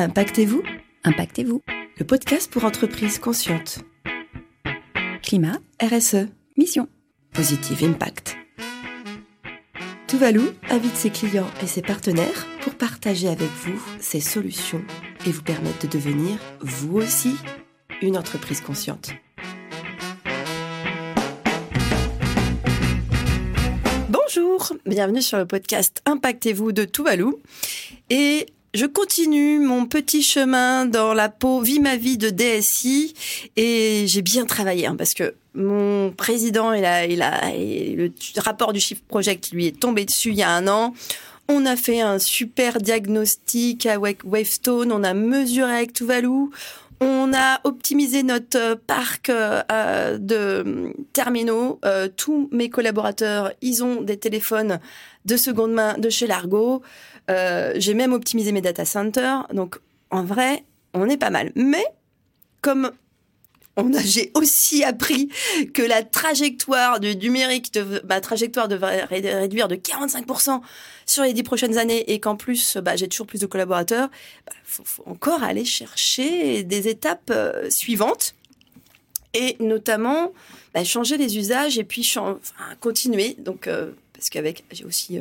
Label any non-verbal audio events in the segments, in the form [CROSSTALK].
Impactez-vous Impactez-vous. Le podcast pour entreprises conscientes. Climat, RSE. mission. Positive Impact. Tuvalu invite ses clients et ses partenaires pour partager avec vous ses solutions et vous permettre de devenir, vous aussi, une entreprise consciente. Bonjour, bienvenue sur le podcast Impactez-vous de Tuvalu. Et je continue mon petit chemin dans la peau Vie ma vie de DSI et j'ai bien travaillé hein, parce que mon président il a, il a, le rapport du Shift Project lui est tombé dessus il y a un an. On a fait un super diagnostic avec Wavestone, on a mesuré avec Tuvalu, on a optimisé notre parc euh, de terminaux. Euh, tous mes collaborateurs, ils ont des téléphones de seconde main de chez Largo. Euh, j'ai même optimisé mes data centers. Donc, en vrai, on est pas mal. Mais, comme j'ai aussi appris que la trajectoire du numérique, de, ma trajectoire devrait réduire de 45% sur les dix prochaines années et qu'en plus, bah, j'ai toujours plus de collaborateurs, bah, faut, encore aller chercher des étapes euh, suivantes et notamment bah, changer les usages et puis continuer. Donc, euh, parce qu'avec, j'ai aussi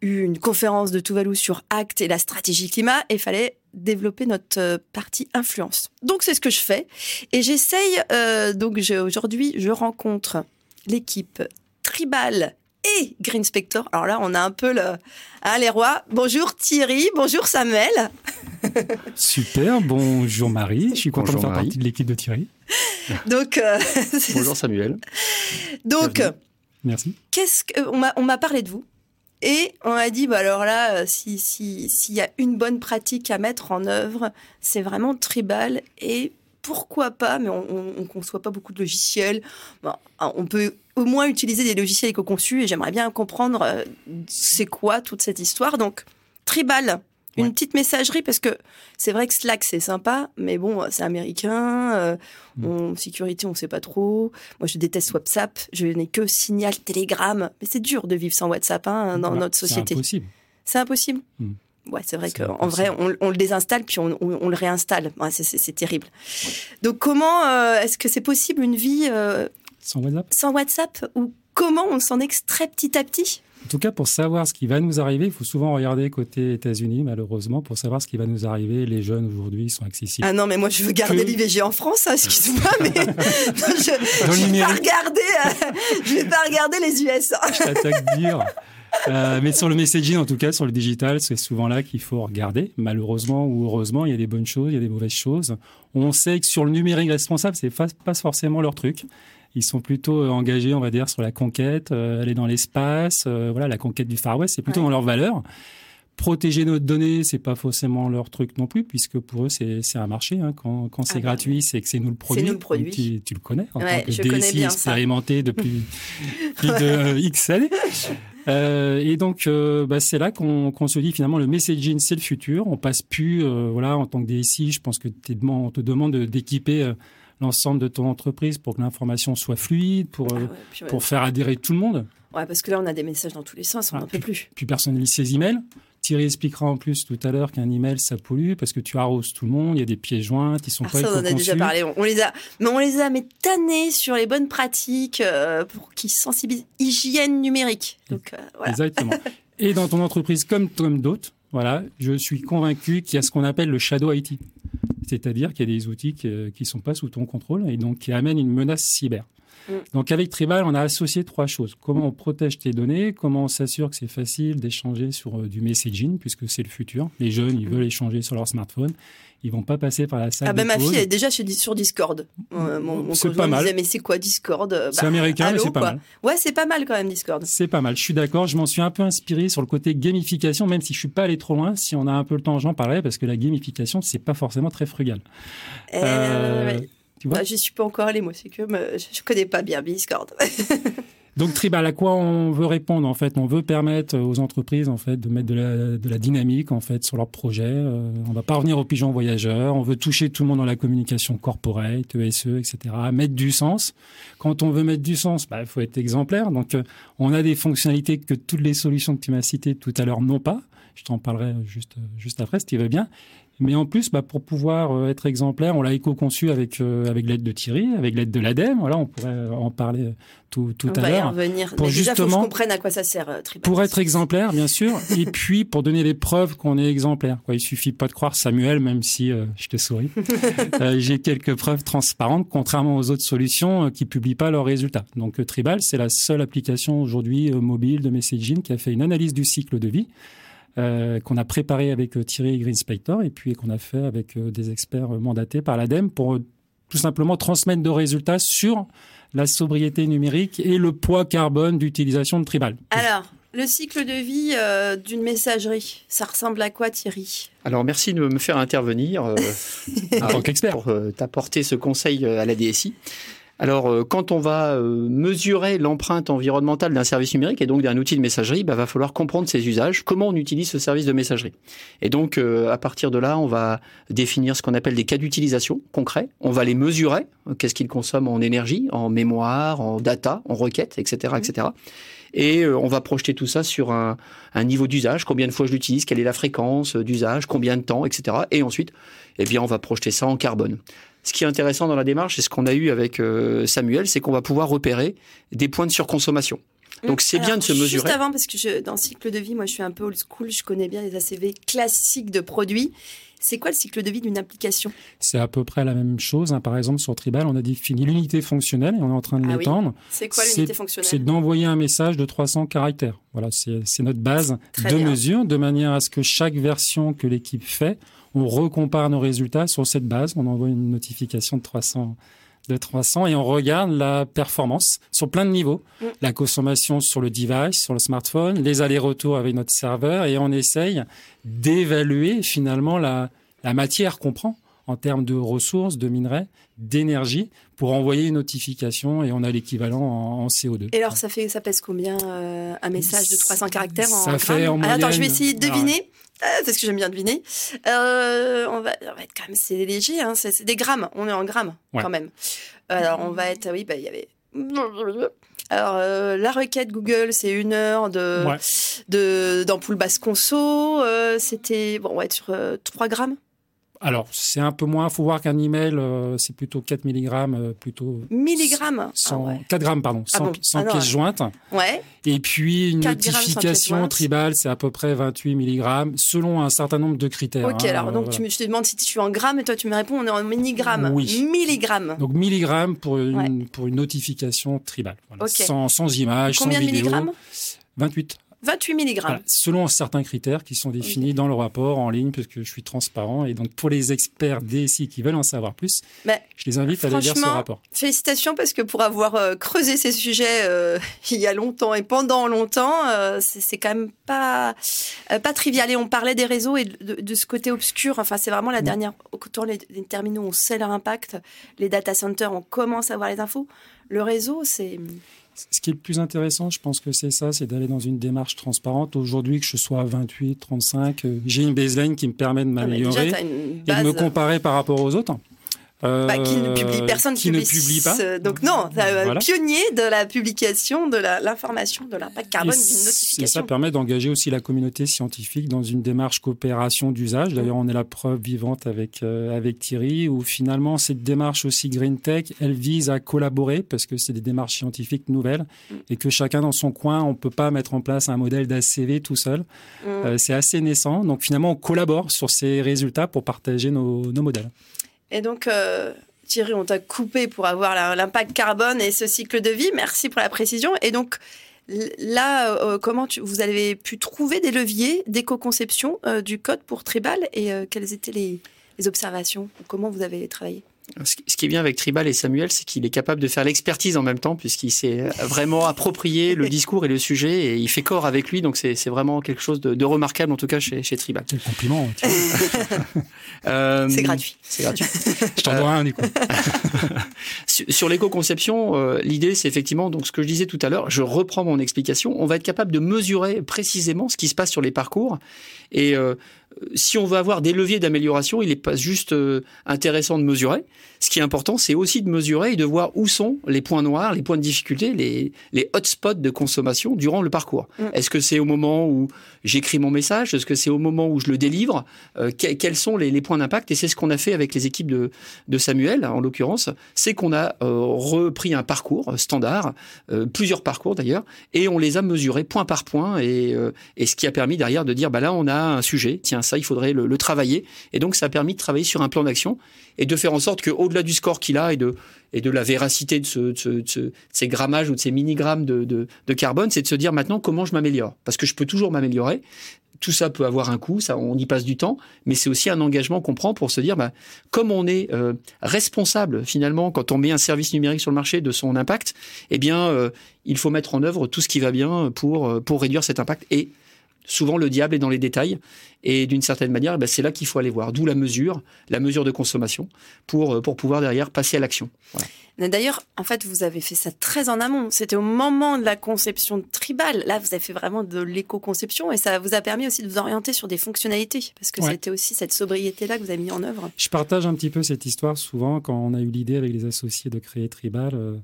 eu une conférence de Tuvalu sur Acte et la stratégie climat et il fallait développer notre euh, partie influence. Donc c'est ce que je fais et j'essaye. Euh, donc aujourd'hui, je rencontre l'équipe Tribal et Green Spector. Alors là, on a un peu le, hein, les rois. Bonjour Thierry, bonjour Samuel. [LAUGHS] Super, bonjour Marie. Je suis content bonjour de faire Marie. partie de l'équipe de Thierry. [LAUGHS] Donc euh, [LAUGHS] bonjour Samuel. Donc Bienvenue. merci. Qu'est-ce que on m'a parlé de vous et on a dit, bah alors là, s'il si, y a une bonne pratique à mettre en œuvre, c'est vraiment tribal. Et pourquoi pas, mais on ne conçoit pas beaucoup de logiciels. Bon, on peut au moins utiliser des logiciels éco-conçus et j'aimerais bien comprendre euh, c'est quoi toute cette histoire. Donc, tribal, une ouais. petite messagerie parce que c'est vrai que Slack c'est sympa, mais bon c'est américain, euh, mm. on, sécurité on sait pas trop. Moi je déteste WhatsApp, je n'ai que Signal, Telegram, mais c'est dur de vivre sans WhatsApp hein, dans voilà, notre société. C'est impossible. C'est impossible. Mm. Ouais, c'est vrai qu'en vrai, on, on, le désinstalle puis on, on, on le réinstalle. Ouais, c'est terrible. Donc, comment euh, est-ce que c'est possible une vie euh, sans WhatsApp? Sans WhatsApp ou comment on s'en extrait petit à petit? En tout cas, pour savoir ce qui va nous arriver, il faut souvent regarder côté États-Unis, malheureusement, pour savoir ce qui va nous arriver. Les jeunes aujourd'hui sont accessibles. Ah non, mais moi je veux garder que... l'IVG en France, hein, excuse-moi, [LAUGHS] mais non, [LAUGHS] je, le vais pas regarder, euh, je vais pas regarder les US. je t'attaque dire. Euh, mais sur le messaging, en tout cas, sur le digital, c'est souvent là qu'il faut regarder. Malheureusement ou heureusement, il y a des bonnes choses, il y a des mauvaises choses. On sait que sur le numérique responsable, c'est pas forcément leur truc. Ils sont plutôt engagés, on va dire, sur la conquête, euh, aller dans l'espace, euh, voilà, la conquête du Far West, c'est plutôt ouais. dans leurs valeurs. Protéger nos données, c'est pas forcément leur truc non plus, puisque pour eux c'est un marché. Hein. Quand, quand c'est ah, gratuit, c'est que c'est nous le produit. Nous le produit. Tu, tu, le connais en ouais, tant que je DSI expérimenté ça. depuis [LAUGHS] plus de X années. Euh, et donc, euh, bah, c'est là qu'on qu se dit finalement le messaging, c'est le futur. On passe plus, euh, voilà, en tant que DSI, je pense que on te demande d'équiper euh, l'ensemble de ton entreprise pour que l'information soit fluide, pour, ah ouais, puis, ouais. pour faire adhérer tout le monde. Ouais, parce que là, on a des messages dans tous les sens, on n'en ah, peut plus. Puis personne ne lit ses emails. Thierry expliquera en plus tout à l'heure qu'un email ça pollue parce que tu arroses tout le monde, il y a des pièces jointes, ils sont ah, pas ça, on en a déjà parlé, on, on, les a, mais on les a mais tannés sur les bonnes pratiques euh, pour qu'ils sensibilisent hygiène numérique. Donc euh, voilà. Exactement. [LAUGHS] Et dans ton entreprise comme comme d'autres, voilà, je suis convaincu qu'il y a ce qu'on appelle le shadow IT, c'est-à-dire qu'il y a des outils qui, qui sont pas sous ton contrôle et donc qui amènent une menace cyber. Donc avec Tribal, on a associé trois choses. Comment on protège tes données, comment on s'assure que c'est facile d'échanger sur euh, du messaging, puisque c'est le futur. Les jeunes, ils veulent échanger sur leur smartphone. Ils vont pas passer par la salle. Ah ben ma pause. fille est déjà sur Discord. Euh, mon, mon c'est pas mal. disait mais c'est quoi Discord? Bah, C'est américain, mais c'est pas quoi. mal. Ouais, c'est pas mal quand même Discord. C'est pas mal. Je suis d'accord. Je m'en suis un peu inspiré sur le côté gamification, même si je suis pas allé trop loin. Si on a un peu le temps, j'en parlerai parce que la gamification, c'est pas forcément très frugal. Euh, euh, ouais. Tu vois bah, je suis pas encore allé, moi, c'est que je connais pas bien Discord. [LAUGHS] Donc Tribal, à quoi on veut répondre en fait? On veut permettre aux entreprises en fait de mettre de la, de la dynamique en fait sur leurs projets. Euh, on va pas revenir aux pigeons voyageurs. On veut toucher tout le monde dans la communication corporate, ESE, etc. Mettre du sens. Quand on veut mettre du sens, il bah, faut être exemplaire. Donc euh, on a des fonctionnalités que toutes les solutions que tu m'as citées tout à l'heure n'ont pas. Je t'en parlerai juste, juste après, si tu veux bien. Mais en plus, bah, pour pouvoir euh, être exemplaire, on l'a éco-conçu avec, euh, avec l'aide de Thierry, avec l'aide de l'ADEME. Voilà, on pourrait en parler tout, tout on à l'heure. Pour Mais justement, déjà, faut comprenne à quoi ça sert. Euh, pour être exemplaire, bien sûr, et [LAUGHS] puis pour donner les preuves qu'on est exemplaire. Quoi, il suffit pas de croire Samuel, même si je te souris. [LAUGHS] J'ai quelques preuves transparentes, contrairement aux autres solutions qui publient pas leurs résultats. Donc Tribal, c'est la seule application aujourd'hui mobile de messaging qui a fait une analyse du cycle de vie. Euh, qu'on a préparé avec euh, Thierry Greenspector et puis qu'on a fait avec euh, des experts mandatés par l'ADEME pour tout simplement transmettre de résultats sur la sobriété numérique et le poids carbone d'utilisation de Tribal. Alors, le cycle de vie d'une messagerie, ça ressemble à quoi Thierry? Alors merci de me faire intervenir [LAUGHS] en tant qu'expert pour t'apporter ce conseil à la DSI. Alors, euh, quand on va euh, mesurer l'empreinte environnementale d'un service numérique et donc d'un outil de messagerie, bah, va falloir comprendre ses usages, comment on utilise ce service de messagerie. Et donc, euh, à partir de là, on va définir ce qu'on appelle des cas d'utilisation concrets. On va les mesurer. Qu'est-ce qu'ils consomment en énergie, en mémoire, en data, en requêtes, etc., etc. Et on va projeter tout ça sur un, un niveau d'usage, combien de fois je l'utilise, quelle est la fréquence d'usage, combien de temps, etc. Et ensuite, eh bien, on va projeter ça en carbone. Ce qui est intéressant dans la démarche, et ce qu'on a eu avec euh, Samuel, c'est qu'on va pouvoir repérer des points de surconsommation. Donc c'est bien de se mesurer. Juste avant, parce que je, dans le cycle de vie, moi je suis un peu old school, je connais bien les ACV classiques de produits. C'est quoi le cycle de vie d'une application? C'est à peu près la même chose. Hein. Par exemple, sur Tribal, on a défini l'unité fonctionnelle et on est en train de ah l'étendre. C'est quoi l'unité fonctionnelle? C'est d'envoyer un message de 300 caractères. Voilà, c'est notre base de mesure, de manière à ce que chaque version que l'équipe fait, on recompare nos résultats sur cette base, on envoie une notification de 300 de 300 et on regarde la performance sur plein de niveaux, mm. la consommation sur le device, sur le smartphone, les allers-retours avec notre serveur et on essaye d'évaluer finalement la, la matière qu'on prend en termes de ressources, de minerais, d'énergie pour envoyer une notification et on a l'équivalent en, CO2. Et alors ça fait ça pèse combien euh, un message de 300 caractères en Ça fait en moyenne, Attends, je vais essayer de deviner. Parce que j'aime bien deviner. Euh, on, va, on va être quand même, c'est léger, hein, c'est des grammes. On est en grammes quand même. Alors on va être, oui, bah il y avait. Alors euh, la requête Google, c'est une heure de de d'ampoule basse conso. C'était bon, on va être sur 3 grammes. Alors, c'est un peu moins. Il faut voir qu'un email, euh, c'est plutôt 4 mg, euh, plutôt. Milligrammes 4 grammes, pardon, 100, ah ah pièces jointes. Ouais. Et puis, une notification tribale, c'est à peu près 28 mg, selon un certain nombre de critères. Ok, hein, alors, donc, tu je te demande si tu es en grammes, et toi, tu me réponds, on est en milligrammes. Oui. Milligrammes. Donc, milligrammes pour une, pour une notification tribale. Voilà. Sans, sans image, sans vidéo. Combien de milligrammes? 28. 28 mg. selon certains critères qui sont définis dans le rapport en ligne, parce que je suis transparent. Et donc, pour les experts DSI qui veulent en savoir plus, Mais je les invite à aller lire ce rapport. Félicitations, parce que pour avoir euh, creusé ces sujets euh, [LAUGHS] il y a longtemps et pendant longtemps, euh, c'est quand même pas, pas trivial. Et on parlait des réseaux et de, ce côté obscur. Enfin, c'est vraiment la dernière. Autant les, les terminaux, on sait leur impact. Les data centers, on commence à avoir les infos. Le réseau, c'est ce qui est le plus intéressant, je pense que c'est ça, c'est d'aller dans une démarche transparente. Aujourd'hui, que je sois à 28, 35, euh, j'ai une baseline qui me permet de ah, m'améliorer et de me comparer par rapport aux autres. Bah, qui ne publie personne qui ne publie pas. Donc non, voilà. pionnier de la publication de l'information de l'impact carbone d'une notification. Et ça permet d'engager aussi la communauté scientifique dans une démarche coopération d'usage. D'ailleurs, on est la preuve vivante avec euh, avec Thierry où finalement cette démarche aussi green tech, elle vise à collaborer parce que c'est des démarches scientifiques nouvelles mm. et que chacun dans son coin, on peut pas mettre en place un modèle d'ACV tout seul. Mm. Euh, c'est assez naissant. Donc finalement, on collabore sur ces résultats pour partager nos, nos modèles. Et donc, euh, Thierry, on t'a coupé pour avoir l'impact carbone et ce cycle de vie. Merci pour la précision. Et donc, là, euh, comment vous avez pu trouver des leviers d'éco-conception euh, du code pour Tribal et quelles étaient les, les observations Comment vous avez travaillé? Ce qui est bien avec Tribal et Samuel, c'est qu'il est capable de faire l'expertise en même temps, puisqu'il s'est vraiment approprié le [LAUGHS] discours et le sujet, et il fait corps avec lui, donc c'est vraiment quelque chose de, remarquable, en tout cas chez, chez Tribal. Quel compliment [LAUGHS] euh, C'est gratuit. C'est gratuit. [LAUGHS] je t'en dois un, du coup. sur, l'éco-conception, euh, l'idée, c'est effectivement, donc ce que je disais tout à l'heure, je reprends mon explication, on va être capable de mesurer précisément ce qui se passe sur les parcours, et euh, si on veut avoir des leviers d'amélioration, il n'est pas juste euh, intéressant de mesurer. Ce qui est important, c'est aussi de mesurer et de voir où sont les points noirs, les points de difficulté, les, les hotspots de consommation durant le parcours. Mm. Est-ce que c'est au moment où j'écris mon message? Est-ce que c'est au moment où je le délivre? Euh, Quels sont les, les points d'impact? Et c'est ce qu'on a fait avec les équipes de, de Samuel, en l'occurrence, c'est qu'on a euh, repris un parcours standard, plusieurs parcours d'ailleurs, et on les a mesurés point par point, et, et ce qui a permis derrière de dire, bah là, on a un sujet, tiens, ça, il faudrait le, travailler. Et donc, ça a permis de travailler sur un plan d'action et de faire en sorte qu'au-delà du score qu'il a et de, et de la véracité de, ce, ces grammages ou de ces milligrammes de, de, carbone, c'est de se dire maintenant comment je m'améliore. Parce que je peux toujours m'améliorer. Tout ça peut avoir un coût, ça, on y passe du temps, mais c'est aussi un engagement qu'on prend pour se dire, bah, comme on est euh, responsable finalement quand on met un service numérique sur le marché de son impact, eh bien, euh, il faut mettre en œuvre tout ce qui va bien pour euh, pour réduire cet impact et souvent le diable est dans les détails. Et d'une certaine manière, eh ben, c'est là qu'il faut aller voir. D'où la mesure, la mesure de consommation, pour, euh, pour pouvoir derrière passer à l'action. D'ailleurs, en fait, vous avez fait ça très en amont. C'était au moment de la conception de Tribal. Là, vous avez fait vraiment de l'éco-conception et ça vous a permis aussi de vous orienter sur des fonctionnalités parce que c'était aussi cette sobriété-là que vous avez mis en œuvre. Je partage un petit peu cette histoire souvent quand on a eu l'idée avec les associés de créer Tribal. Euh,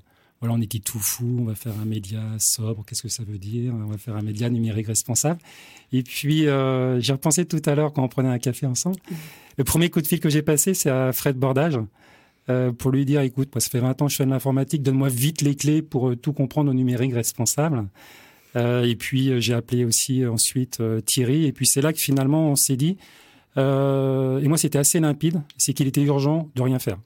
on était tout fou, on va faire un média sobre, qu'est-ce que ça veut dire On va faire un média numérique responsable. Et puis, euh, j'ai repensé tout à l'heure quand on prenait un café ensemble. Le premier coup de fil que j'ai passé, c'est à Fred Bordage. Euh, pour lui dire, écoute, moi, ça fait 20 ans que je fais de l'informatique, donne-moi vite les clés pour euh, tout comprendre au numérique responsable. et puis, j'ai appelé aussi ensuite Thierry. Et puis, c'est là que finalement, on s'est dit, et moi, c'était assez limpide, c'est qu'il était urgent de rien faire.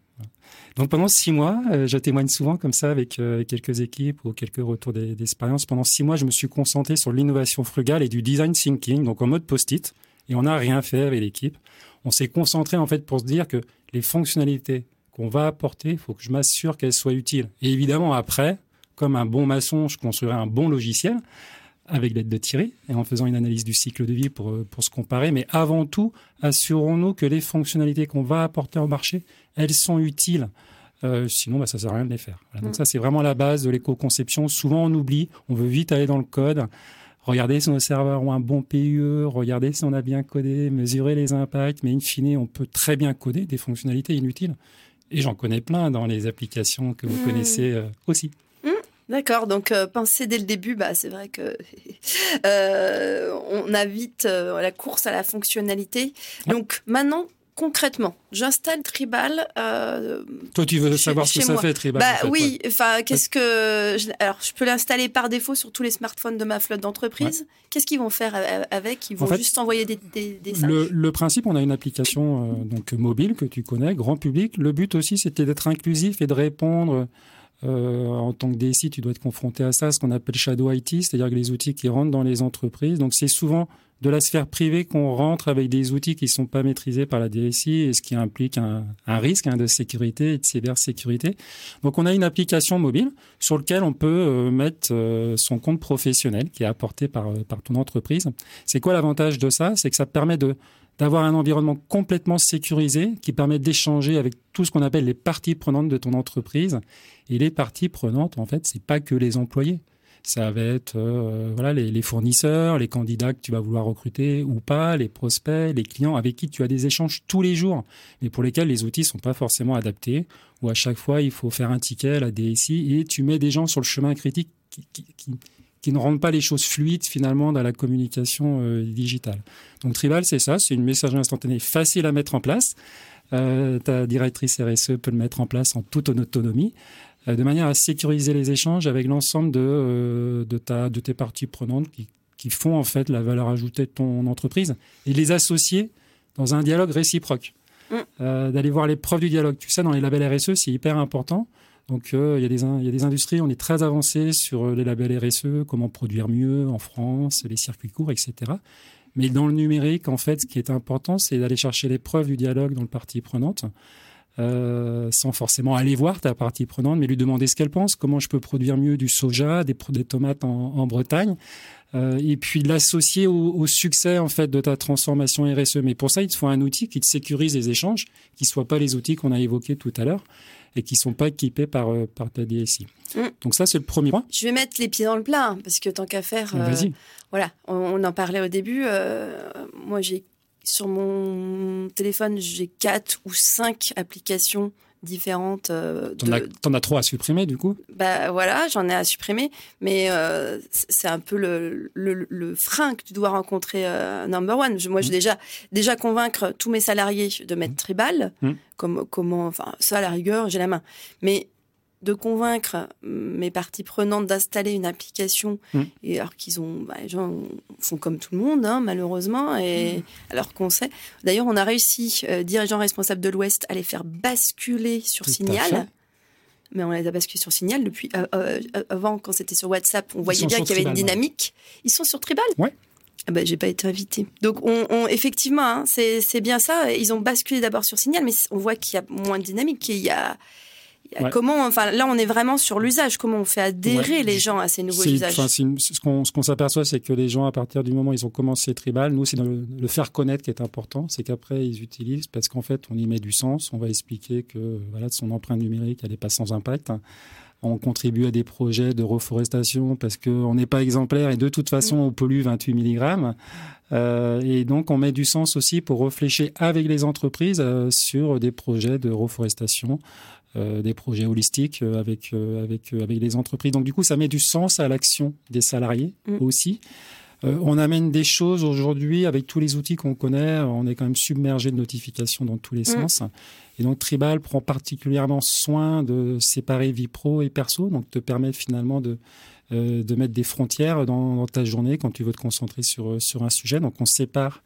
Donc pendant six mois, euh, je témoigne souvent comme ça avec euh, quelques équipes ou quelques retours d'expérience. Pendant six mois, je me suis concentré sur l'innovation frugale et du design thinking, donc en mode post-it, et on n'a rien fait avec l'équipe. On s'est concentré en fait pour se dire que les fonctionnalités qu'on va apporter, il faut que je m'assure qu'elles soient utiles. Et évidemment, après, comme un bon maçon, je construirai un bon logiciel avec l'aide de Thierry et en faisant une analyse du cycle de vie pour, euh, pour se comparer. Mais avant tout, assurons-nous que les fonctionnalités qu'on va apporter au marché, elles sont utiles. Euh, sinon, bah, ça sert à rien de les faire. Donc mm. ça, c'est vraiment la base de l'éco-conception. Souvent, on oublie, on veut vite aller dans le code. Regardez si nos serveurs ont un bon PUE, regardez si on a bien codé, mesurer les impacts, mais in fine, on peut très bien coder des fonctionnalités inutiles. Et j'en connais plein dans les applications que vous mm. connaissez euh, aussi. D'accord, donc euh, penser dès le début, bah, c'est vrai que [LAUGHS] euh, on a vite euh, la course à la fonctionnalité. Donc maintenant, concrètement, j'installe Tribal. Toi, tu veux savoir ce que ça fait, Tribal Bah oui. Enfin, qu'est-ce que alors je peux l'installer par défaut sur tous les smartphones de ma flotte d'entreprise. Qu'est-ce qu'ils vont faire avec? Ils vont juste envoyer des, des, le, le, principe, on a une application donc mobile que tu connais, grand public. Le but aussi, c'était d'être inclusif et de répondre euh, en tant que DSI, tu dois être confronté à ça, ce qu'on appelle shadow IT, c'est-à-dire les outils qui rentrent dans les entreprises. Donc c'est souvent de la sphère privée qu'on rentre avec des outils qui ne sont pas maîtrisés par la DSI, et ce qui implique un, risque hein, de sécurité et de cybersécurité. Donc on a une application mobile sur laquelle on peut euh, mettre euh, son compte professionnel qui est apporté par ton entreprise. C'est quoi l'avantage de ça? C'est que ça permet de d'avoir un environnement complètement sécurisé qui permet d'échanger avec tout ce qu'on appelle les parties prenantes de ton entreprise. Et les parties prenantes, en fait, c'est pas que les employés. Ça va être euh, voilà les, fournisseurs, les candidats que tu vas vouloir recruter ou pas, les prospects, les clients avec qui tu as des échanges tous les jours, mais pour lesquels les outils sont pas forcément adaptés. Ou à chaque fois, il faut faire un ticket à la DSI et tu mets des gens sur le chemin critique qui, ne rendent pas les choses fluides finalement dans la communication euh, digitale. Donc Tribal, c'est ça, c'est une messagerie instantanée facile à mettre en place. Euh, ta directrice RSE peut le mettre en place en toute autonomie, euh, de manière à sécuriser les échanges avec l'ensemble de, de, ta, de tes parties prenantes qui, qui font en fait la valeur ajoutée de ton entreprise et les associer dans un dialogue réciproque. Mm. D'aller voir les preuves du dialogue. Tu sais, dans les labels RSE, c'est hyper important. Donc euh, il, y des, il y a des industries, on est très avancé sur euh, les labels RSE, comment produire mieux en France, les circuits courts, etc. Mais dans le numérique, en fait, ce qui est important, c'est d'aller chercher les preuves du dialogue dans le partie prenante. Euh, sans forcément aller voir ta partie prenante, mais lui demander ce qu'elle pense, comment je peux produire mieux du soja, des, des tomates en, en Bretagne, euh, et puis l'associer au, au, succès en fait de ta transformation RSE. Mais pour ça, il te faut un outil qui te sécurise les échanges, qui ne soient pas les outils qu'on a évoqués tout à l'heure et qui sont pas équipés par, euh, par ta DSI. Mm. Donc ça, c'est le premier point. Je vais mettre les pieds dans le plat, hein, parce que tant qu'à faire, euh, voilà, on, en parlait au début. Euh, moi, j'ai sur mon téléphone, j'ai quatre ou cinq applications différentes. Euh, t'en, as, trop à supprimer du coup? Bah voilà, j'en ai à supprimer, mais euh, c'est un peu le, le, frein que tu dois rencontrer euh, number one. Moi, je mmh. déjà déjà convaincre tous mes salariés de mettre mmh. tribal, mmh. comme comment, enfin ça à la rigueur, j'ai la main, mais de convaincre mes parties prenantes d'installer une application, mm. et alors qu'ils ont, bah, les gens font comme tout le monde, hein, malheureusement, et mm. alors qu'on sait. D'ailleurs, on a réussi, euh, dirigeants responsables de l'Ouest, à les faire basculer sur Signal. Mais on les a basculés sur Signal depuis euh, euh, avant, quand c'était sur WhatsApp, on voyait bien qu'il y avait une dynamique. Ils sont sur Tribal. Ouais. Ah bah, j'ai pas été invité. Donc, on, effectivement, hein, c'est bien ça. Ils ont basculé d'abord sur Signal, mais on voit qu'il y a moins de dynamique. Il y a, Comment, enfin, là, on est vraiment sur l'usage. Comment on fait adhérer les gens à ces nouveaux usages Ce qu'on s'aperçoit, c'est que les gens, à partir du moment où ils ont commencé tribal, nous, c'est le, le, faire connaître qui est important. C'est qu'après, ils utilisent parce qu'en fait, on y met du sens. On va expliquer que voilà, son empreinte numérique, elle n'est pas sans impact. On contribue à des projets de reforestation parce qu'on n'est pas exemplaire et de toute façon, mm. on pollue 28 mg. Euh, et donc, on met du sens aussi pour réfléchir avec les entreprises euh, sur des projets de reforestation euh, des projets holistiques euh, avec, euh, avec, avec les entreprises. Donc du coup, ça met du sens à l'action des salariés mm. aussi. on amène des choses aujourd'hui avec tous les outils qu'on connaît. On est quand même submergé de notifications dans tous les mm. sens. Et donc Tribal prend particulièrement soin de séparer vie pro et perso, donc te permet finalement de, de mettre des frontières dans, dans, ta journée quand tu veux te concentrer sur, sur un sujet. Donc on sépare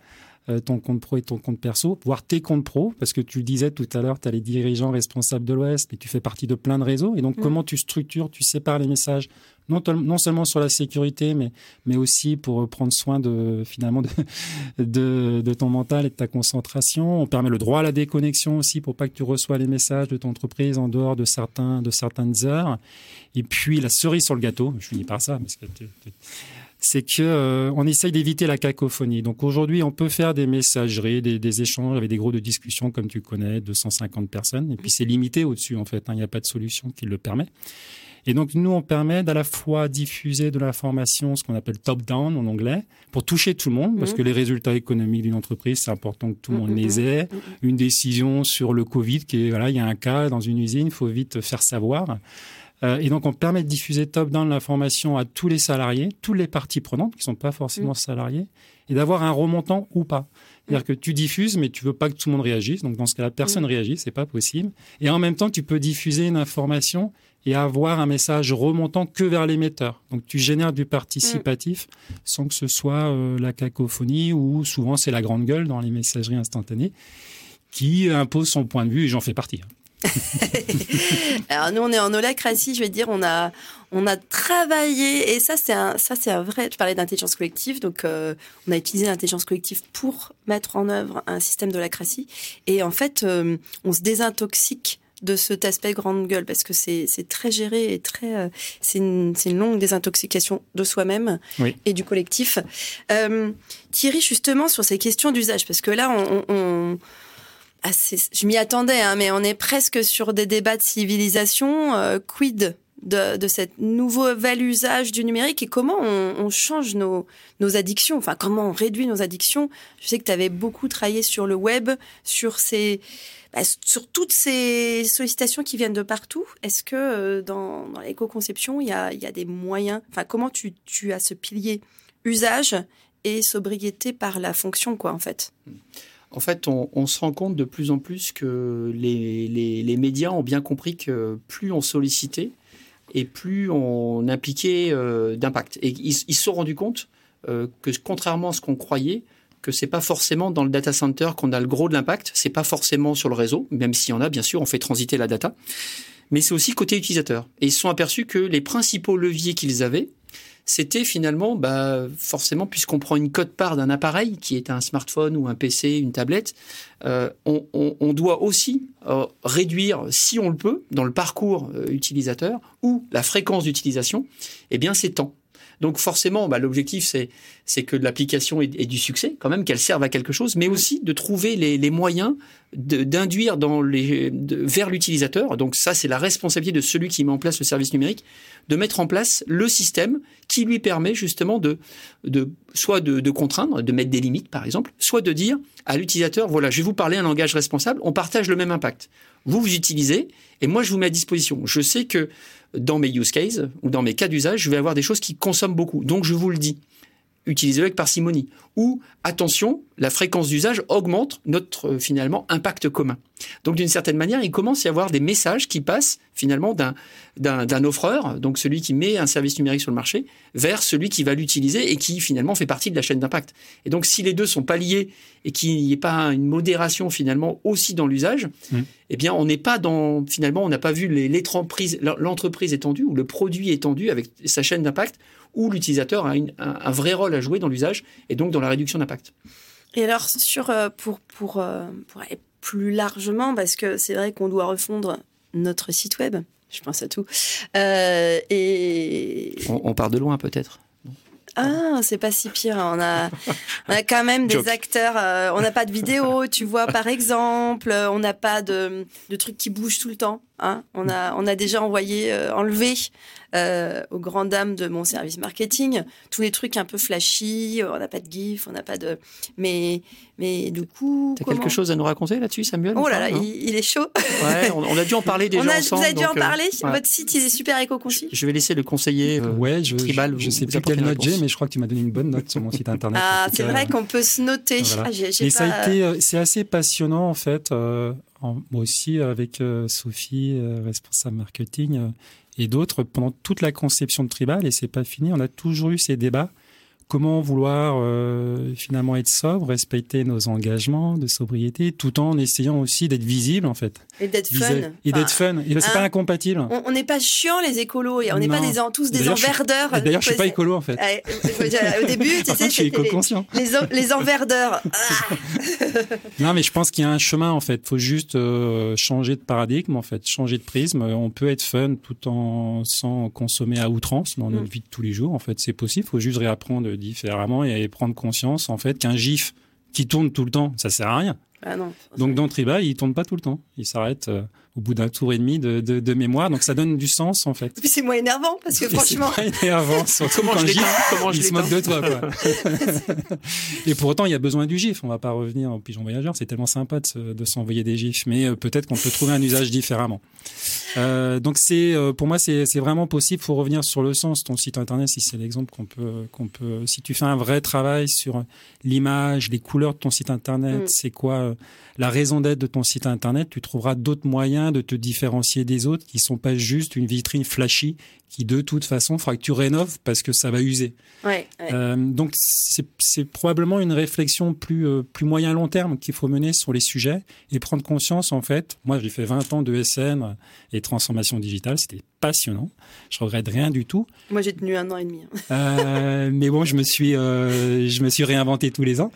euh, ton compte pro et ton compte perso, voire tes comptes pro, parce que tu le disais tout à l'heure, tu as les dirigeants responsables de l'Ouest, mais tu fais partie de plein de réseaux. Et donc, mm. comment tu structures, tu sépares les messages, non, non seulement sur la sécurité, mais, mais aussi pour prendre soin de, finalement, [LAUGHS] de, de, ton mental et de ta concentration. On permet le droit à la déconnexion aussi pour pas que tu reçois les messages de ton entreprise en dehors de, certains, de certaines heures. Et puis, la cerise sur le gâteau, je finis par ça, parce que c'est que euh, on essaye d'éviter la cacophonie. Donc aujourd'hui, on peut faire des messageries, des, échanges avec des groupes de discussion, comme tu connais, 250 personnes. Et puis c'est limité au-dessus, en fait. Hein. Il n'y a pas de solution qui le permet. Et donc nous, on permet d'à la fois diffuser de l'information, ce qu'on appelle top-down en anglais, pour toucher tout le monde, parce mmh. que les résultats économiques d'une entreprise, c'est important que tout le monde les ait. Une décision sur le Covid, qui est voilà, il y a un cas dans une usine, il faut vite faire savoir. Euh, et donc, on permet de diffuser top-down l'information à tous les salariés, toutes les parties prenantes qui ne sont pas forcément mm. salariés, et d'avoir un remontant ou pas. C'est-à-dire que tu diffuses, mais tu veux pas que tout le monde réagisse. Donc, dans ce cas-là, personne ne mm. réagit, c'est pas possible. Et en même temps, tu peux diffuser une information et avoir un message remontant que vers l'émetteur. Donc, tu génères du participatif mm. sans que ce soit euh, la cacophonie ou souvent c'est la grande gueule dans les messageries instantanées qui impose son point de vue et j'en fais partie. [LAUGHS] Alors nous, on est en holacratie, je vais dire, on a, on a travaillé, et ça c'est un, ça c'est un vrai. Tu parlais d'intelligence collective, donc euh, on a utilisé l'intelligence collective pour mettre en œuvre un système d'holacratie, et en fait, euh, on se désintoxique de cet aspect grande gueule parce que c'est très géré et très euh, c'est une, une, longue désintoxication de soi-même et du collectif. Thierry justement sur ces questions d'usage parce que là on, on je m'y attendais, hein, mais on est presque sur des débats de civilisation. Euh, quid de, de cet nouvel usage du numérique et comment on, on change nos, nos, addictions, enfin comment on réduit nos addictions? Je sais que tu avais beaucoup travaillé sur le web, sur ces, bah, sur toutes ces sollicitations qui viennent de partout. Est-ce que euh, dans, dans l'éco-conception, il y a, y a, des moyens, enfin comment tu, tu as ce pilier usage et sobriété par la fonction, quoi, en fait? En fait, on, se rend compte de plus en plus que les, médias ont bien compris que plus on sollicitait et plus on impliquait euh, d'impact. Et ils, se sont rendus compte euh, que contrairement à ce qu'on croyait, que c'est pas forcément dans le data center qu'on a le gros de l'impact, c'est pas forcément sur le réseau, même s'il y en a, bien sûr, on fait transiter la data, mais c'est aussi côté utilisateur. Et ils se sont aperçus que les principaux leviers qu'ils avaient, c'était finalement, bah, forcément, puisqu'on prend une cote-part d'un appareil, qui est un smartphone ou un PC, une tablette, euh, on, doit aussi euh, réduire, si on le peut, dans le parcours euh, utilisateur ou la fréquence d'utilisation, eh bien, ces temps. Donc forcément, bah, l'objectif c'est que l'application ait, du succès, quand même qu'elle serve à quelque chose, mais aussi de trouver les, moyens d'induire vers l'utilisateur. Donc ça, c'est la responsabilité de celui qui met en place le service numérique, de mettre en place le système qui lui permet justement de soit de, de contraindre, de mettre des limites par exemple, soit de dire à l'utilisateur voilà, je vais vous parler un langage responsable, on partage le même impact. Vous vous utilisez et moi je vous mets à disposition. Je sais que dans mes use cases ou dans mes cas d'usage, je vais avoir des choses qui consomment beaucoup. Donc je vous le dis utilisez-le avec parcimonie. Ou attention, la fréquence d'usage augmente notre euh, finalement impact commun. Donc d'une certaine manière, il commence à y avoir des messages qui passent finalement d'un d'un offreur, donc celui qui met un service numérique sur le marché, vers celui qui va l'utiliser et qui finalement fait partie de la chaîne d'impact. Et donc si les deux sont pas liés et qu'il n'y ait pas une modération finalement aussi dans l'usage, mmh. eh bien on n'est pas dans finalement on n'a pas vu l'entreprise étendue ou le produit étendu avec sa chaîne d'impact où l'utilisateur a un, vrai rôle à jouer dans l'usage et donc dans la réduction d'impact. Et alors, sur, euh, pour, pour, euh, pour aller plus largement, parce que c'est vrai qu'on doit refondre notre site web, je pense à tout. Euh, et... On, part de loin peut-être. Ah, c'est pas si pire. On a, on a quand même des acteurs. on n'a pas de vidéo, tu vois, par exemple. On n'a pas de, de trucs qui bougent tout le temps. Hein. On a, on a déjà envoyé, enlevé euh, aux grandes dames de mon service marketing, tous les trucs un peu flashy, on n'a pas de gif, on n'a pas de... Mais, mais du coup... T'as quelque chose à nous raconter là-dessus, Samuel Oh là là, il, est chaud. Ouais, on, a dû en parler déjà [LAUGHS] on a, ensemble. Vous avez dû en euh, parler Votre site, il est super éco-conçu. Je vais laisser le conseiller euh, ouais, je, tribal. Je, sais plus quelle note j'ai, mais je crois que tu m'as donné une bonne note sur mon site internet. Ah, c'est vrai qu'on peut se noter. Ah, ça a été, c'est assez passionnant en fait. Moi aussi avec Sophie, responsable marketing et d'autres pendant toute la conception de Tribal, et c'est pas fini, on a toujours eu ces débats comment vouloir euh, finalement être sobre, respecter nos engagements de sobriété, tout en essayant aussi d'être visible en fait. Et d'être fun. Et d'être fun. Et c'est hein, pas incompatible. On n'est pas chiant les écolos, on n'est pas des, tous des enverdeurs. D'ailleurs, je suis pas écolo en fait. Au début, [LAUGHS] tu sais, je éco-conscient. Les, les, enverdeurs. [LAUGHS] Ah. non, mais je pense qu'il y a un chemin en fait. Il faut juste euh, changer de paradigme en fait, changer de prisme. On peut être fun tout en sans consommer à outrance dans notre mm. vie de tous les jours. En fait, c'est possible. Il faut juste réapprendre différemment et prendre conscience en fait qu'un GIF qui tourne tout le temps, ça sert à rien. Ah non, Donc dans Tribal, il tourne pas tout le temps. Il s'arrête euh, au bout d'un tour et demi de, de, de, mémoire. Donc ça donne du sens en fait. puis c'est moins énervant parce que [LAUGHS] franchement. C'est moins énervant. [LAUGHS] Surtout comment quand je comment il se moque de toi. Quoi. [LAUGHS] et pour autant, il y a besoin du gif. On va pas revenir au pigeon voyageur. C'est tellement sympa de, s'envoyer des gifs, mais euh, peut-être qu'on peut trouver un usage différemment. Euh, donc c'est euh, pour moi c'est vraiment possible. Faut revenir sur le sens. Ton site internet, si c'est l'exemple qu'on peut qu'on peut. Si tu fais un vrai travail sur l'image, les couleurs de ton site internet, mm. c'est quoi euh, la raison d'être de ton site internet, tu trouveras d'autres moyens de te différencier des autres qui sont pas juste une vitrine flashy qui de toute façon fera que tu rénoves parce que ça va user. Ouais, Euh, donc c'est probablement une réflexion plus euh, plus moyen long terme qu'il faut mener sur les sujets et prendre conscience en fait. Moi j'ai fait 20 ans de SN et transformation digitale, c'était passionnant. Je regrette rien du tout. Moi j'ai tenu un an et demi. Hein. Euh, mais bon je me suis je me suis réinventé tous les ans.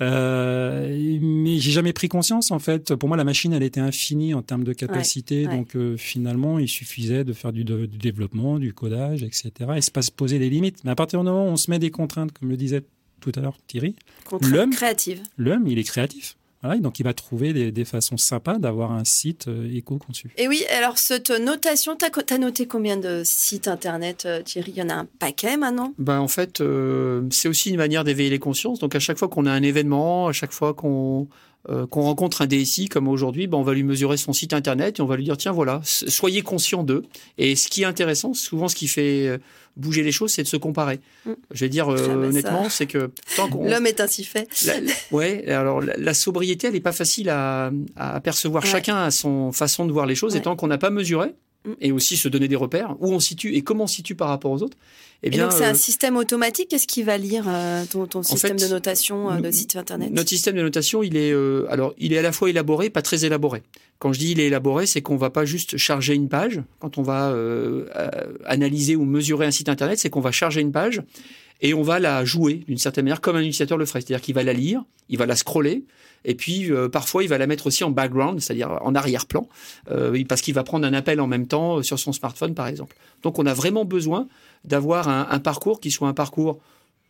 Mais j'ai jamais pris conscience en fait. Pour moi la machine elle était infinie en termes de capacité, donc finalement il suffisait de faire du, du développement du codage, etc. Et se pas se poser des limites. Mais à partir du moment où on se met des contraintes, comme le disait tout à l'heure Thierry, l'homme créative. L'homme, il est créatif. Voilà, donc il va trouver des, façons sympas d'avoir un site euh, éco-conçu. Et oui, alors cette notation, tu as, noté combien de sites internet, euh, Thierry? Il y en a un paquet maintenant? Ben, En fait, euh, c'est aussi une manière d'éveiller les consciences. Donc à chaque fois qu'on a un événement, à chaque fois qu'on euh, qu'on rencontre un DSI comme aujourd'hui, ben on va lui mesurer son site internet et on va lui dire tiens voilà, soyez conscient d'eux. Et ce qui est intéressant, souvent ce qui fait euh, bouger les choses, c'est de se comparer. Mm. Je vais dire euh, honnêtement, c'est que tant qu'on [LAUGHS] l'homme est ainsi fait. ouais, alors la, sobriété, elle n'est pas facile à, à percevoir. Chacun a son façon de voir les choses et tant qu'on n'a pas mesuré, Mm. et aussi se donner des repères, où on situe et comment on situe par rapport aux autres. Eh bien, donc c'est un euh, système automatique. Qu'est-ce qui va lire euh, ton, système de notation euh, de site internet? Notre système de notation, il est alors il est à la fois élaboré, pas très élaboré. Quand je dis il est élaboré, c'est qu'on va pas juste charger une page. Quand on va analyser ou mesurer un site internet, c'est qu'on va charger une page et on va la jouer d'une certaine manière comme un utilisateur le ferait. C'est-à-dire qu'il va la lire, il va la scroller, et puis euh, parfois il va la mettre aussi en background, c'est-à-dire en arrière-plan, euh, parce qu'il va prendre un appel en même temps sur son smartphone par exemple. Donc on a vraiment besoin d'avoir un, parcours qui soit un parcours,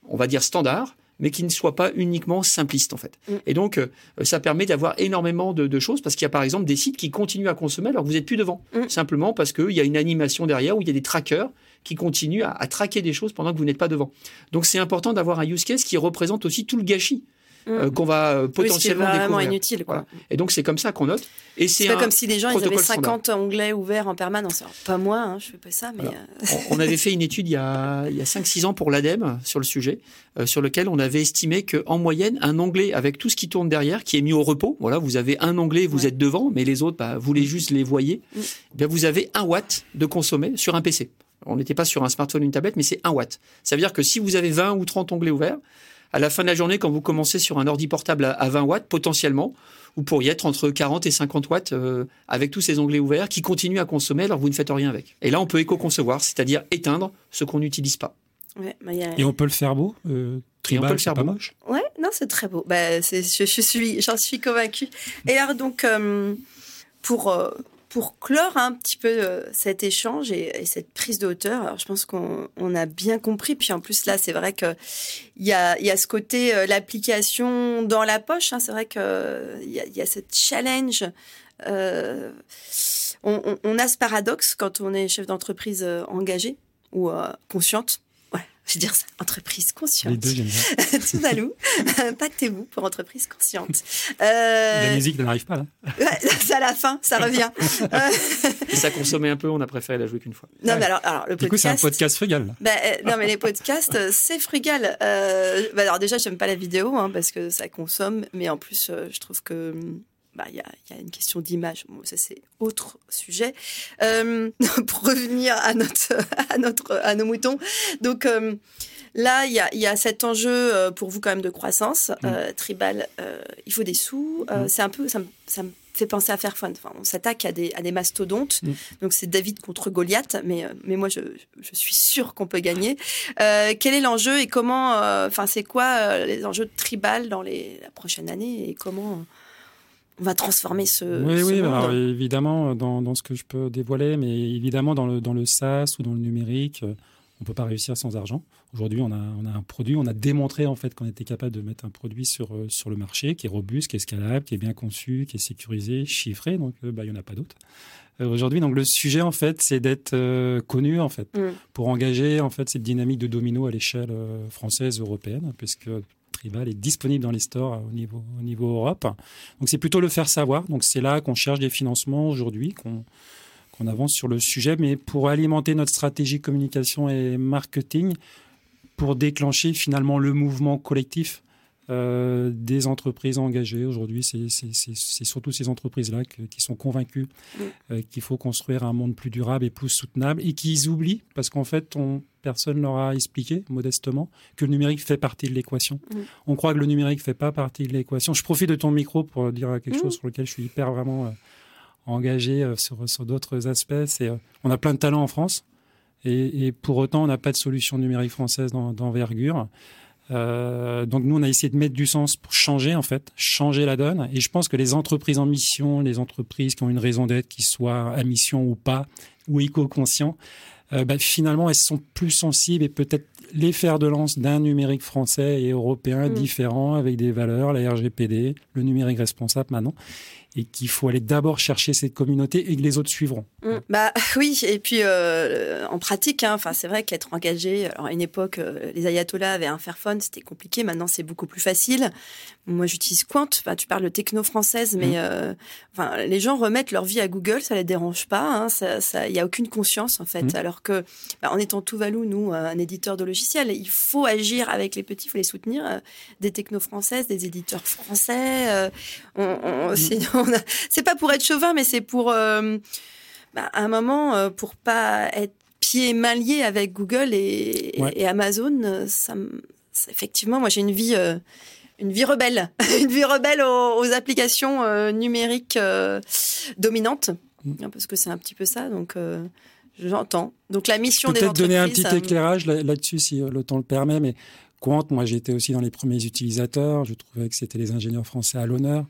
on va dire standard, mais qui ne soit pas uniquement simpliste en fait. Mm. Et donc euh, ça permet d'avoir énormément de, choses parce qu'il y a par exemple des sites qui continuent à consommer alors que vous n'êtes plus devant, mm. simplement parce qu'il y a une animation derrière où il y a des trackers qui continuent à, à traquer des choses pendant que vous n'êtes pas devant. Donc c'est important d'avoir un use case qui représente aussi tout le gâchis euh, mm. qu'on va euh, potentiellement oui, vraiment inutile. Quoi. Et donc c'est comme ça qu'on note. Et c'est pas comme si des gens ils avaient 50 onglets ouverts en permanence. pas moi, hein, je fais pas ça, mais euh, on avait [LAUGHS] fait une étude il y a, il y a 5-6 ans pour l'ADEME sur le sujet, sur lequel on avait estimé que en moyenne un onglet avec tout ce qui tourne derrière, qui est mis au repos, voilà, vous avez un onglet, vous êtes devant, mais les autres, bah, vous les juste les voyez, mm. eh bien vous avez un watt de consommer sur un PC. On n'était pas sur un smartphone ou une tablette, mais c'est un watt. Ça veut dire que si vous avez 20 ou 30 onglets ouverts, à la fin de la journée, quand vous commencez sur un ordi portable à 20 watts, potentiellement, vous pourriez être entre 40 et 50 watts euh, avec tous ces onglets ouverts qui continuent à consommer alors que vous ne faites rien avec. Et là, on peut éco-concevoir, c'est-à-dire éteindre ce qu'on n'utilise pas. Bah, et on peut le faire beau euh, on peut le faire beau. moche. Ouais, non, c'est très beau. Bah, je, je, suis, j'en suis convaincue. Et alors donc, euh, pour pour clore un petit peu euh, cet échange et, cette prise de hauteur, alors je pense qu'on a bien compris. Puis en plus là, c'est vrai que il y a, ce côté euh, l'application dans la poche. Hein, c'est vrai que il y a, y a ce challenge. Euh, on, a ce paradoxe quand on est chef d'entreprise engagé ou consciente je vais dire ça, entreprise consciente. Les deux, j'aime bien. [LAUGHS] Tout à l'eau. [LAUGHS] Impactez-vous pour entreprise consciente. Euh... La musique n'arrive pas [LAUGHS] là. c'est à la fin, ça revient. Et ça consommait un peu, on a préféré la jouer qu'une fois. Non, mais alors, alors le podcast. Du coup, c'est un podcast frugal. Bah, euh, non, mais les podcasts, euh, c'est frugal. Euh, bah, alors déjà, j'aime pas la vidéo hein, parce que ça consomme, mais en plus, euh, je trouve que hum, bah, il y, a, y, a, une question d'image. Bon, ça c'est autre sujet. Euh, [LAUGHS] pour revenir à notre, [LAUGHS] à notre, à nos moutons. Donc euh, là, il y a, y a, cet enjeu euh, pour vous quand même de croissance mm. euh, tribal. Il faut des sous. Mm. C'est un peu, ça me, ça me fait penser à Fairphone. Enfin, on s'attaque à des, à des mastodontes. Mm. Donc c'est David contre Goliath, mais mais moi je, je suis sûre qu'on peut gagner. quel est l'enjeu et comment Enfin, c'est quoi les enjeux de tribal dans les la prochaine année et comment on va transformer ce. Oui, oui, alors, évidemment, dans, dans, ce que je peux dévoiler, mais évidemment, dans le, dans le SaaS ou dans le numérique, euh, on ne peut pas réussir sans argent. Aujourd'hui, on a, on a un produit, on a démontré en fait qu'on était capable de mettre un produit sur, euh, sur le marché qui est robuste, qui est scalable, qui est bien conçu, qui est sécurisé, chiffré, donc euh, bah, il n'y en a pas d'autres. Aujourd'hui, donc le sujet en fait, c'est d'être connu en fait mm. pour engager en fait cette dynamique de domino à l'échelle française, européenne, puisque Tribal est disponible dans les stores au niveau, au Europe. Donc c'est plutôt le faire savoir. Donc c'est là qu'on cherche des financements aujourd'hui, qu'on avance sur le sujet, mais pour alimenter notre stratégie communication et marketing, pour déclencher finalement le mouvement collectif euh, des entreprises engagées. Aujourd'hui, c'est surtout ces entreprises-là qui sont convaincues mm. euh, qu'il faut construire un monde plus durable et plus soutenable et qui oublient, parce qu'en fait, on, personne leur a expliqué modestement que le numérique fait partie de l'équation. Mm. On croit que le numérique fait pas partie de l'équation. Je profite de ton micro pour dire quelque mm. chose sur lequel je suis hyper vraiment euh, engagé sur, sur d'autres aspects. C'est on a plein de talents en France. Et, et pour autant, on n'a pas de solution numérique française d'envergure. Euh, donc nous, on a essayé de mettre du sens pour changer en fait, changer la donne. Et je pense que les entreprises en mission, les entreprises qui ont une raison d'être, qui soient à mission ou pas, ou éco-conscients, euh, bah, finalement, elles sont plus sensibles et peut-être les fers de lance d'un numérique français et européen mm. différent avec des valeurs, la RGPD, le numérique responsable maintenant et qu'il faut aller d'abord chercher cette communauté et que les autres suivront. Mm. bah [LAUGHS] oui, et puis euh, en pratique, hein, enfin c'est vrai qu'être engagé. Alors à une époque, euh, les ayatollahs avaient un Fairphone, c'était compliqué. Maintenant, c'est beaucoup plus facile. Moi, j'utilise Quant. Enfin, tu parles de techno française, mais mm. euh, enfin les gens remettent leur vie à Google, ça les dérange pas. Hein, ça, ça, y a aucune conscience en fait. Mm. Alors que bah, en étant Tuvalu, nous, un éditeur de logiciels, il faut agir avec les petits, il faut les soutenir. des techno françaises, des éditeurs français. on, on, sinon, [LAUGHS] c'est pas pour être chauvin, mais c'est pour euh, bah, un moment euh, pour pas être pieds main liés avec Google et, Amazon. Euh, ça, effectivement, moi j'ai une vie une vie rebelle, [LAUGHS] une vie rebelle aux, applications numériques dominantes, mm. parce que c'est un petit peu ça. Donc, j'entends. Donc la mission des entreprises... Peut-être donner un petit éclairage là-dessus, si le temps le permet, mais Quant, moi j'étais aussi dans les premiers utilisateurs, je trouvais que c'était les ingénieurs français à l'honneur.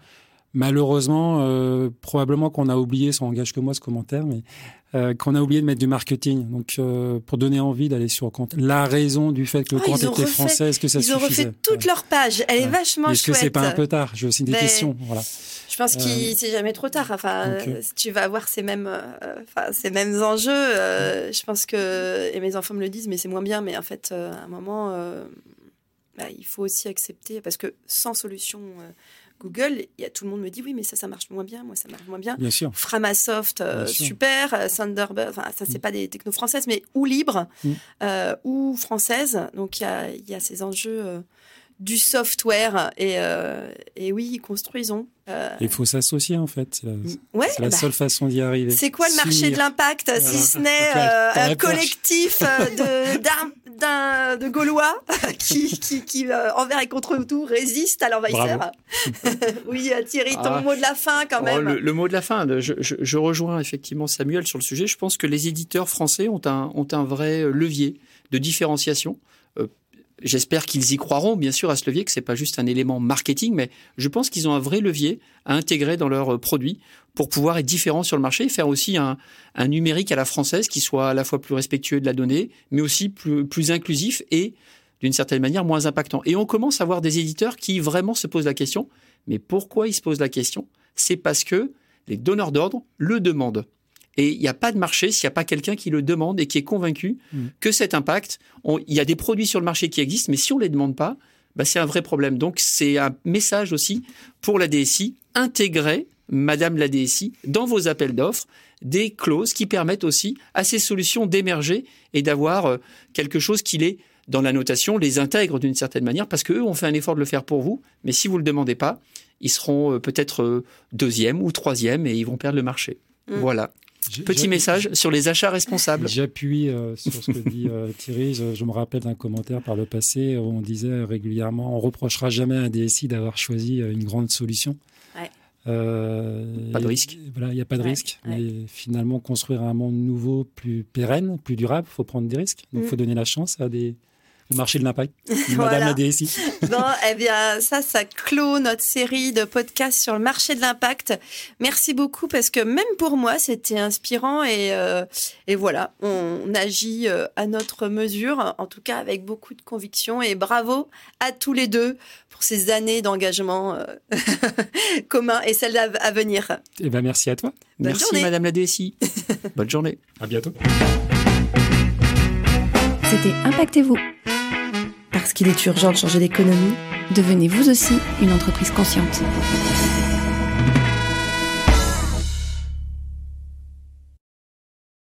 Malheureusement, euh, probablement qu'on a oublié, ça engage que moi ce commentaire, mais euh, qu'on a oublié de mettre du marketing. Donc, euh, pour donner envie d'aller sur le compte. La raison du fait que le oh, compte était français, est-ce que ça suffisait Ils ont refait toute leur page. Elle est vachement chouette. Est-ce que c'est pas un peu tard? J'ai aussi des questions. Voilà. Je pense qu'il c'est jamais trop tard. Enfin, tu vas avoir ces mêmes, enfin, ces mêmes enjeux. je pense que et mes enfants me le disent, mais c'est moins bien. Mais en fait, à un moment bah, il faut aussi accepter, parce que sans solution Google, y a, tout le monde me dit oui, mais ça, ça marche moins bien, moi, ça marche moins bien. Bien sûr. Framasoft, euh, super, euh, Thunderbird, enfin, ça, c'est mm. pas des technos françaises, mais ou libres, mm. ou françaises. Donc, il y a, y a, ces enjeux du software. Et, et oui, construisons. Il faut s'associer en fait. C'est la, la seule bah, façon d'y arriver. C'est quoi le marché de l'impact si ce n'est un collectif de, [LAUGHS] de Gaulois [LAUGHS] qui, qui, qui euh, envers et contre tout, résiste à l'envahisseur. [LAUGHS] oui, euh, Thierry, ton ah. mot de la fin quand oh, même. le, mot de la fin, je, je, rejoins effectivement Samuel sur le sujet. Je pense que les éditeurs français ont un, ont un vrai levier de différenciation. Euh, j'espère qu'ils y croiront, bien sûr, à ce levier, que c'est pas juste un élément marketing, mais je pense qu'ils ont un vrai levier à intégrer dans leurs produits pour pouvoir être différents sur le marché et faire aussi un, un, numérique à la française qui soit à la fois plus respectueux de la donnée, mais aussi plus, plus inclusif et d'une certaine manière moins impactant. Et on commence à voir des éditeurs qui vraiment se posent la question, mais pourquoi ils se posent la question? C'est parce que les donneurs d'ordre le demandent. Et il n'y a pas de marché s'il n'y a pas quelqu'un qui le demande et qui est convaincu mmh. que cet impact, il y a des produits sur le marché qui existent, mais si on ne les demande pas, bah c'est un vrai problème. Donc c'est un message aussi pour la DSI, intégrer Madame la DSI, dans vos appels d'offres, des clauses qui permettent aussi à ces solutions d'émerger et d'avoir euh, quelque chose qui les, dans la notation, les intègre d'une certaine manière, parce qu'eux ont fait un effort de le faire pour vous, mais si vous ne le demandez pas, ils seront euh, peut-être euh, deuxième ou troisième et ils vont perdre le marché. Mm. Voilà. Petit message sur les achats responsables. J'appuie sur ce que dit [LAUGHS] Thierry. Je, me rappelle d'un commentaire par le passé où on disait régulièrement on reprochera jamais à un DSI d'avoir choisi une grande solution. Euh, pas de risque. Voilà, il n'y a pas de risque. Mais finalement, construire un monde nouveau, plus pérenne, plus durable, il faut prendre des risques. Donc, il mm. faut donner la chance à des, au marché de l'impact. [LAUGHS] Madame la DSI. [LAUGHS] bon, eh bien, ça, ça clôt notre série de podcasts sur le marché de l'impact. Merci beaucoup parce que même pour moi, c'était inspirant et, euh, et voilà, on, agit euh, à notre mesure, en tout cas avec beaucoup de conviction et bravo à tous les deux pour ces années d'engagement euh, [LAUGHS] commun et celles à, venir. Eh ben, merci à toi. merci, Madame la DSI. Bonne journée. À bientôt. C'était Impactez-vous. Parce qu'il est urgent de changer d'économie, devenez vous aussi une entreprise consciente.